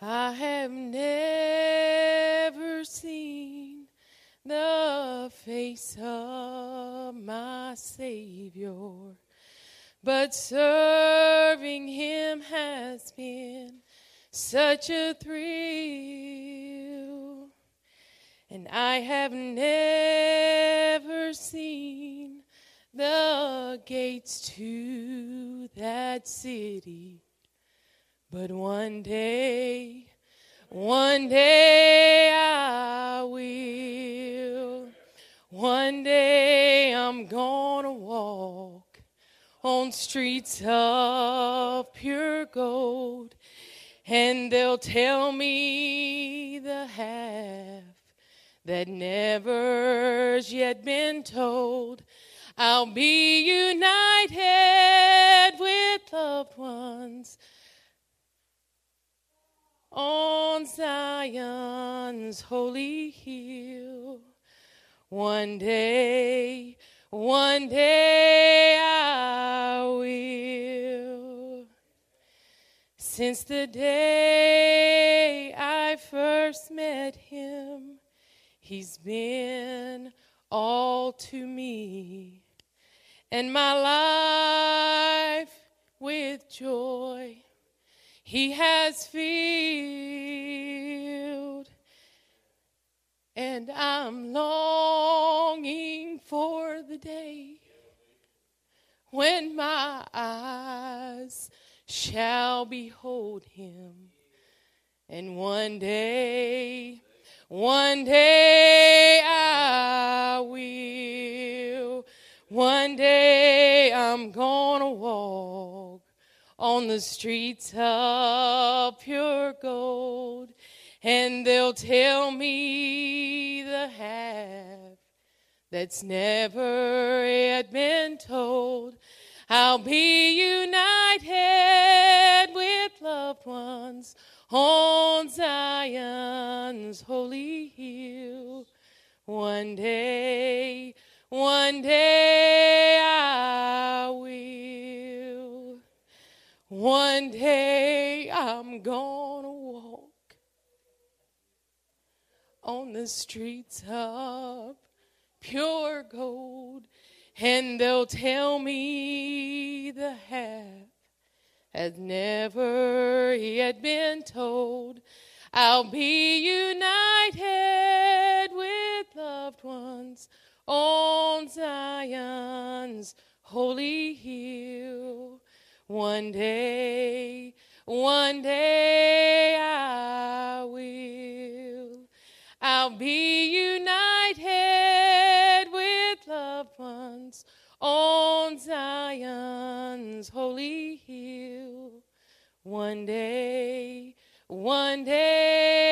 I have never seen the face of my Savior, but serving Him has been such a thrill. And I have never seen the gates to that city but one day, one day I will. One day I'm gonna walk on streets of pure gold, and they'll tell me the half that never's yet been told. I'll be united with loved ones on Zion's holy hill. One day, one day I will. Since the day I first met him, he's been all to me. And my life with joy he has filled. And I'm longing for the day when my eyes shall behold him. And one day, one day I will. One day I'm gonna walk on the streets of pure gold, and they'll tell me the half that's never yet been told. I'll be united with loved ones on Zion's holy hill. One day, one day One day I'm gonna walk on the streets of pure gold, and they'll tell me the half has never yet been told. I'll be united with loved ones on Zion's holy hill. One day, one day I will. I'll be united with loved ones on Zion's holy hill. One day, one day